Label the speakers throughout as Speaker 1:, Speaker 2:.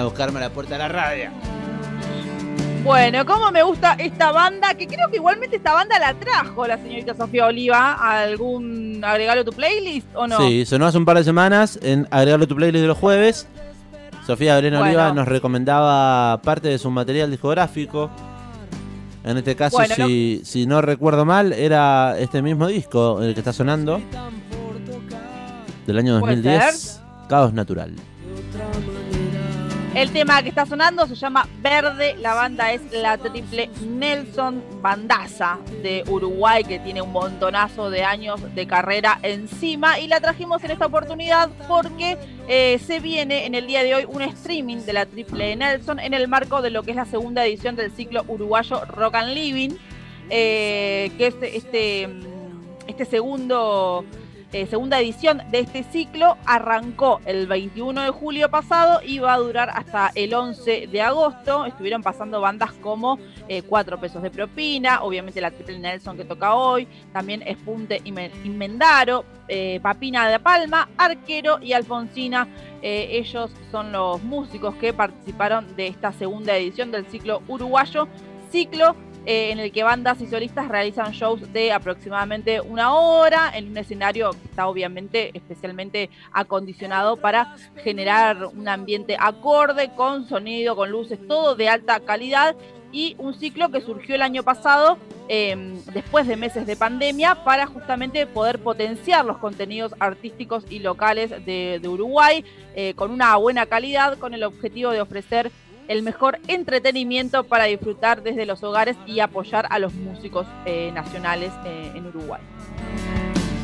Speaker 1: a buscarme a la puerta de la radio.
Speaker 2: Bueno, ¿cómo me gusta esta banda? Que creo que igualmente esta banda la trajo la señorita Sofía Oliva. ¿Algún agregalo a tu playlist o no?
Speaker 1: Sí, sonó hace un par de semanas en agregarlo a tu playlist de los jueves. Sofía Belén
Speaker 2: Bueno.
Speaker 1: Oliva nos recomendaba parte de su material discográfico. En este caso,
Speaker 2: Bueno,
Speaker 1: si, si no recuerdo mal, era este mismo disco el que está sonando. Del año
Speaker 2: Puede
Speaker 1: 2010. Caos Natural.
Speaker 2: El tema que está sonando se llama Verde. La banda es la triple Nelson Bandaza de Uruguay, que tiene un montonazo de años de carrera encima. Y la trajimos en esta oportunidad porque eh, se viene en el día de hoy un streaming de la triple Nelson en el marco de lo que es la segunda edición del ciclo uruguayo Rock and Living, eh, que es este, mm, este segundo eh, segunda edición de este ciclo arrancó el 21 de julio pasado y va a durar hasta el 11 de agosto. Estuvieron pasando bandas como eh, Cuatro Pesos de Propina, obviamente la Triple Nelson que toca hoy, también Espunte y Me- Inmendaro, eh, Papina de Palma, Arquero y Alfonsina. Ellos son los músicos que participaron de esta segunda edición del ciclo uruguayo. Ciclo eh, en el que bandas y solistas realizan shows de aproximadamente una hora en un escenario que está obviamente especialmente acondicionado para generar un ambiente acorde, con sonido, con luces, todo de alta calidad. Y un ciclo que surgió el año pasado eh, después de meses de pandemia para justamente poder potenciar los contenidos artísticos y locales de, de Uruguay eh, con una buena calidad, con el objetivo de ofrecer el mejor entretenimiento para disfrutar desde los hogares y apoyar a los músicos eh, nacionales eh, en Uruguay.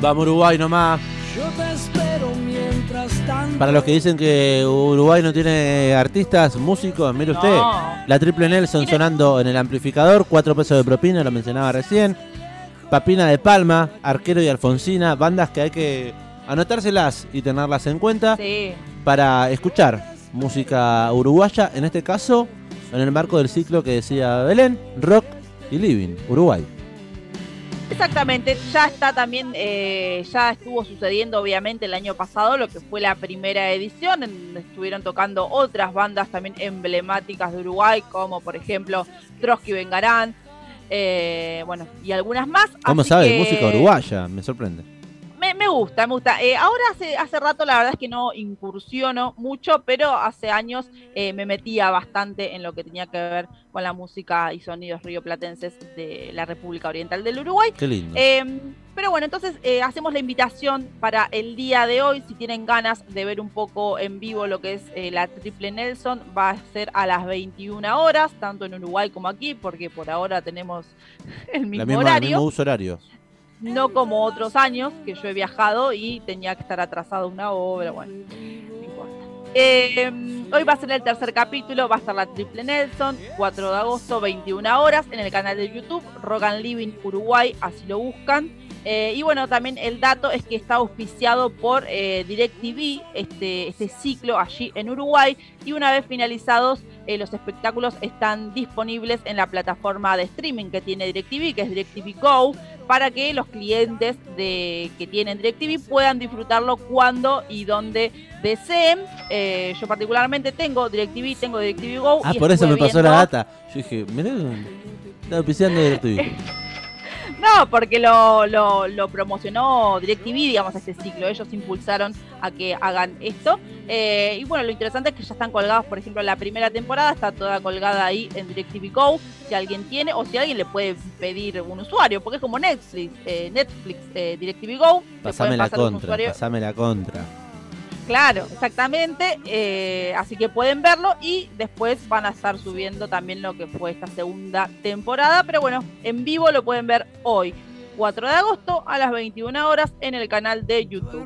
Speaker 1: Vamos Uruguay nomás.
Speaker 3: Yo te espero mientras tanto.
Speaker 1: Para los que dicen que Uruguay no tiene artistas, músicos, mire usted.
Speaker 2: No.
Speaker 1: La Triple Nelson sonando en el amplificador, cuatro pesos de propina, lo mencionaba recién. Papina de Palma, Arquero y Alfonsina, bandas que hay que anotárselas y tenerlas en cuenta
Speaker 2: Sí.
Speaker 1: para escuchar música uruguaya, en este caso en el marco del ciclo que decía Belén, Rock y Living, Uruguay.
Speaker 2: Exactamente, ya está también, eh, ya estuvo sucediendo obviamente el año pasado lo que fue la primera edición, en donde estuvieron tocando otras bandas también emblemáticas de Uruguay, como por ejemplo Trotsky Vengarán, eh, bueno, y algunas más.
Speaker 1: ¿Cómo
Speaker 2: así
Speaker 1: sabe?
Speaker 2: que
Speaker 1: Música uruguaya, me sorprende.
Speaker 2: Me, gusta, me gusta. Eh, ahora hace, hace rato la verdad es que no incursiono mucho, pero hace años eh, me metía bastante en lo que tenía que ver con la música y sonidos rioplatenses de la República Oriental del Uruguay.
Speaker 1: Qué lindo.
Speaker 2: Eh, pero bueno, entonces eh, hacemos la invitación para el día de hoy. Si tienen ganas de ver un poco en vivo lo que es eh, la Triple Nelson, va a ser a las 21 horas, tanto en Uruguay como aquí, porque por ahora tenemos el mismo
Speaker 1: La misma, el
Speaker 2: horario.
Speaker 1: mismo uso horario.
Speaker 2: No como otros años que yo he viajado y tenía que estar atrasado una obra, bueno, no importa. Eh, hoy va a ser el tercer capítulo, va a estar la Triple Nelson, 4 de agosto, 21 horas, en el canal de YouTube, Rock and Living Uruguay, así lo buscan. Eh, y bueno, también el dato es que está auspiciado por eh, DirecTV, este, este ciclo allí en Uruguay, y una vez finalizados los espectáculos están disponibles en la plataforma de streaming que tiene DirecTV, que es DirecTV Go, para que los clientes de, que tienen DirecTV puedan disfrutarlo cuando y donde deseen. Eh, yo particularmente tengo DirecTV, tengo DirecTV Go.
Speaker 1: Ah,
Speaker 2: y
Speaker 1: por eso me pasó la data. Yo dije, mirá, está auspiciando DirecTV.
Speaker 2: No, porque lo, lo, lo promocionó DirecTV, digamos, este ciclo. Ellos impulsaron a que hagan esto. Eh, y bueno, lo interesante es que ya están colgados, por ejemplo, la primera temporada está toda colgada ahí en DirecTV Go. Si alguien tiene, o si alguien le puede pedir un usuario, porque es como Netflix, eh, Netflix, eh, DirecTV Go.
Speaker 1: Pasame la contra, pasame la contra.
Speaker 2: Claro, exactamente. eh, así que pueden verlo y después van a estar subiendo también lo que fue esta segunda temporada. Pero bueno, en vivo lo pueden ver hoy, 4 de agosto a las 21 horas en el canal de YouTube.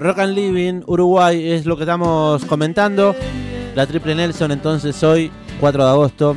Speaker 1: Rock and Living, Uruguay, es lo que estamos comentando. La Triple Nelson entonces hoy, 4 de agosto.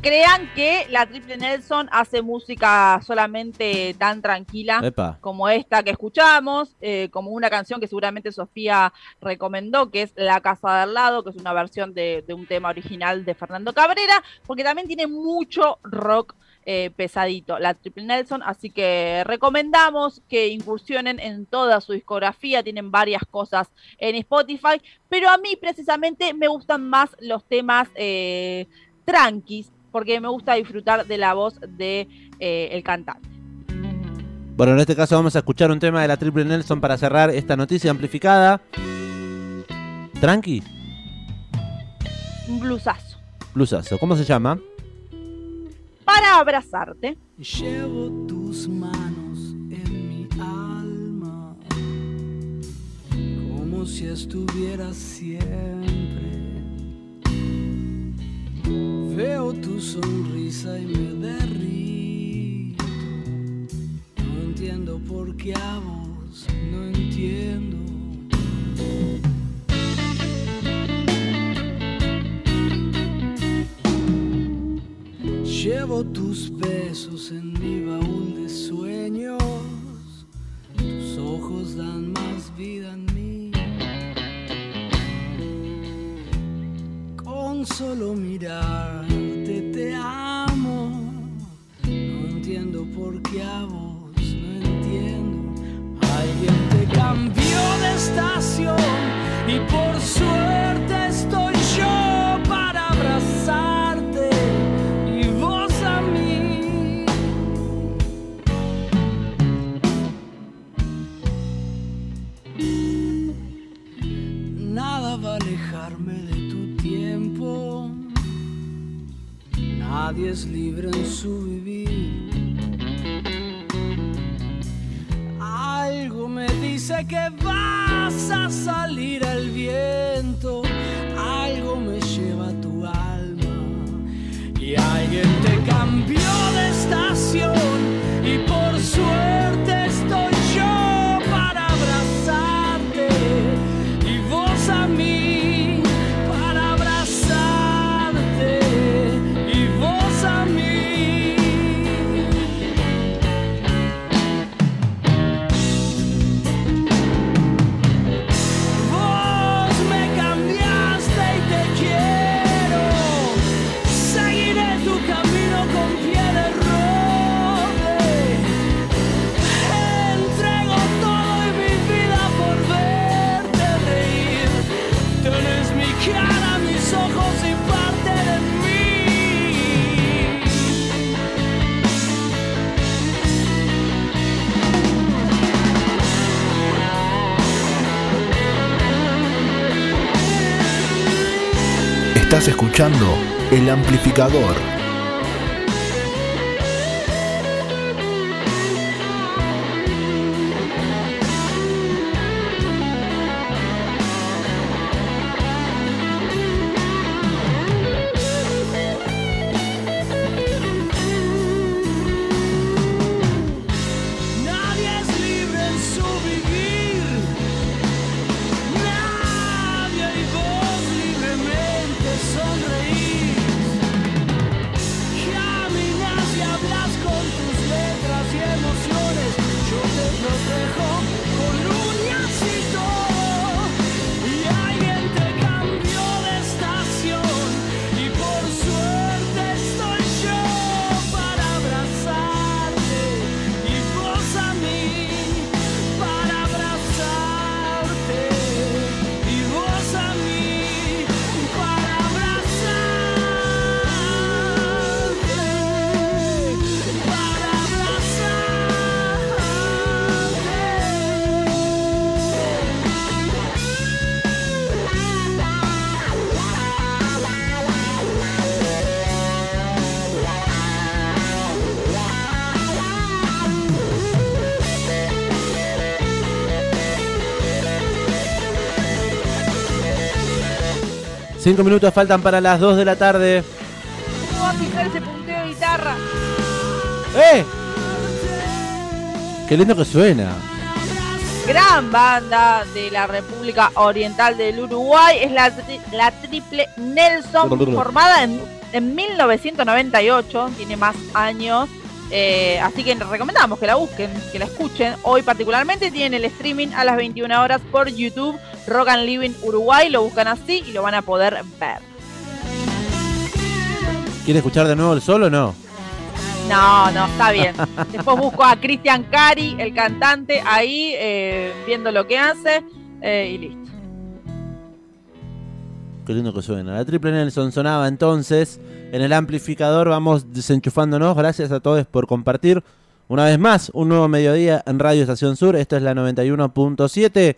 Speaker 2: Se crean que la Triple Nelson hace música solamente tan tranquila
Speaker 1: Epa.
Speaker 2: como esta que escuchamos, eh, como una canción que seguramente Sofía recomendó, que es La Casa de al lado, que es una versión de, de un tema original de Fernando Cabrera, porque también tiene mucho rock eh, pesadito, la Triple Nelson, así que recomendamos que incursionen en toda su discografía, tienen varias cosas en Spotify, pero a mí precisamente me gustan más los temas eh, tranquis, porque me gusta disfrutar de la voz de eh, el cantante.
Speaker 1: Bueno, en este caso vamos a escuchar un tema de la Triple Nelson para cerrar esta noticia amplificada. Tranqui,
Speaker 2: Un blusazo.
Speaker 1: blusazo. ¿Cómo se llama?
Speaker 2: Para abrazarte.
Speaker 3: Llevo tus manos en mi alma, como si estuvieras siempre. Veo tu sonrisa y me derrito. No entiendo por qué a vos, no entiendo. Llevo tus besos en mi baúl de sueños. Tus ojos dan más vida en mí. Solo mirarte te amo. No entiendo por qué a vos no entiendo. Alguien te cambió de estación y por suerte Algo me dice que vas a salir al viento. Algo me lleva a tu alma. Y alguien te cambió de estación. Y por suerte
Speaker 4: Escuchando El Amplificador.
Speaker 1: Cinco minutos faltan para las 2 de la tarde.
Speaker 2: ¿Cómo va a pisar ese punteo de guitarra?
Speaker 1: ¡Eh! ¡Qué lindo que suena!
Speaker 2: Gran banda de la República Oriental del Uruguay es la, tri- la Triple Nelson, formada en en 1998, tiene más años. eh, así que recomendamos que la busquen, que la escuchen. Hoy particularmente tienen el streaming a las 21 horas por YouTube, Rock and Living Uruguay, lo buscan así y lo van a poder ver.
Speaker 1: ¿Quiere escuchar de nuevo el solo o no?
Speaker 2: No, no, está bien. Después busco a Cristian Cari, el cantante, ahí eh, viendo lo que hace eh, y listo.
Speaker 1: Qué lindo que suena. La triple Nelson sonaba entonces en el amplificador. Vamos desenchufándonos. Gracias a todos por compartir. Una vez más, un nuevo mediodía en Radio Estación Sur. Esto es la 91.7.